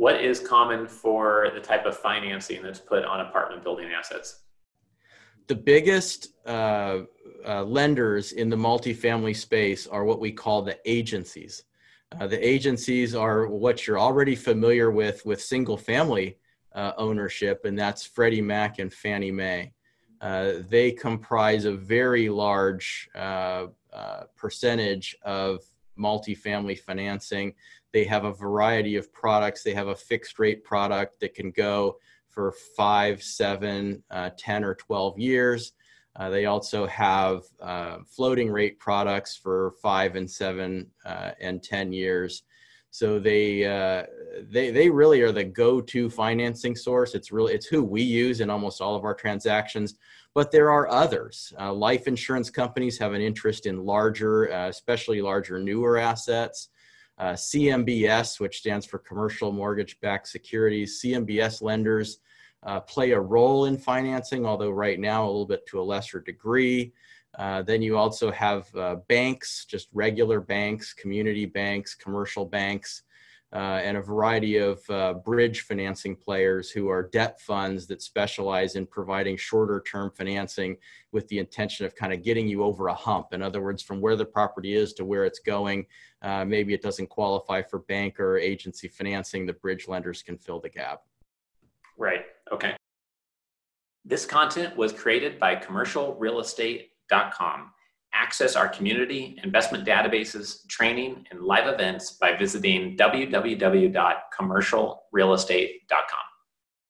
what is common for the type of financing that's put on apartment building assets? The biggest uh, uh, lenders in the multifamily space are what we call the agencies. Uh, the agencies are what you're already familiar with with single family uh, ownership, and that's Freddie Mac and Fannie Mae. Uh, they comprise a very large uh, percentage of multifamily financing. They have a variety of products. They have a fixed rate product that can go for five, seven, uh, 10, or 12 years. Uh, they also have uh, floating rate products for five and seven uh, and 10 years. So they, uh, they, they really are the go-to financing source. It's really, it's who we use in almost all of our transactions, but there are others. Uh, life insurance companies have an interest in larger, uh, especially larger, newer assets. CMBS, which stands for Commercial Mortgage Backed Securities, CMBS lenders uh, play a role in financing, although right now a little bit to a lesser degree. Uh, then you also have uh, banks, just regular banks, community banks, commercial banks, uh, and a variety of uh, bridge financing players who are debt funds that specialize in providing shorter term financing with the intention of kind of getting you over a hump. In other words, from where the property is to where it's going, uh, maybe it doesn't qualify for bank or agency financing, the bridge lenders can fill the gap. Right. Okay. This content was created by commercialrealestate.com. Access our community, investment databases, training, and live events by visiting www.commercialrealestate.com.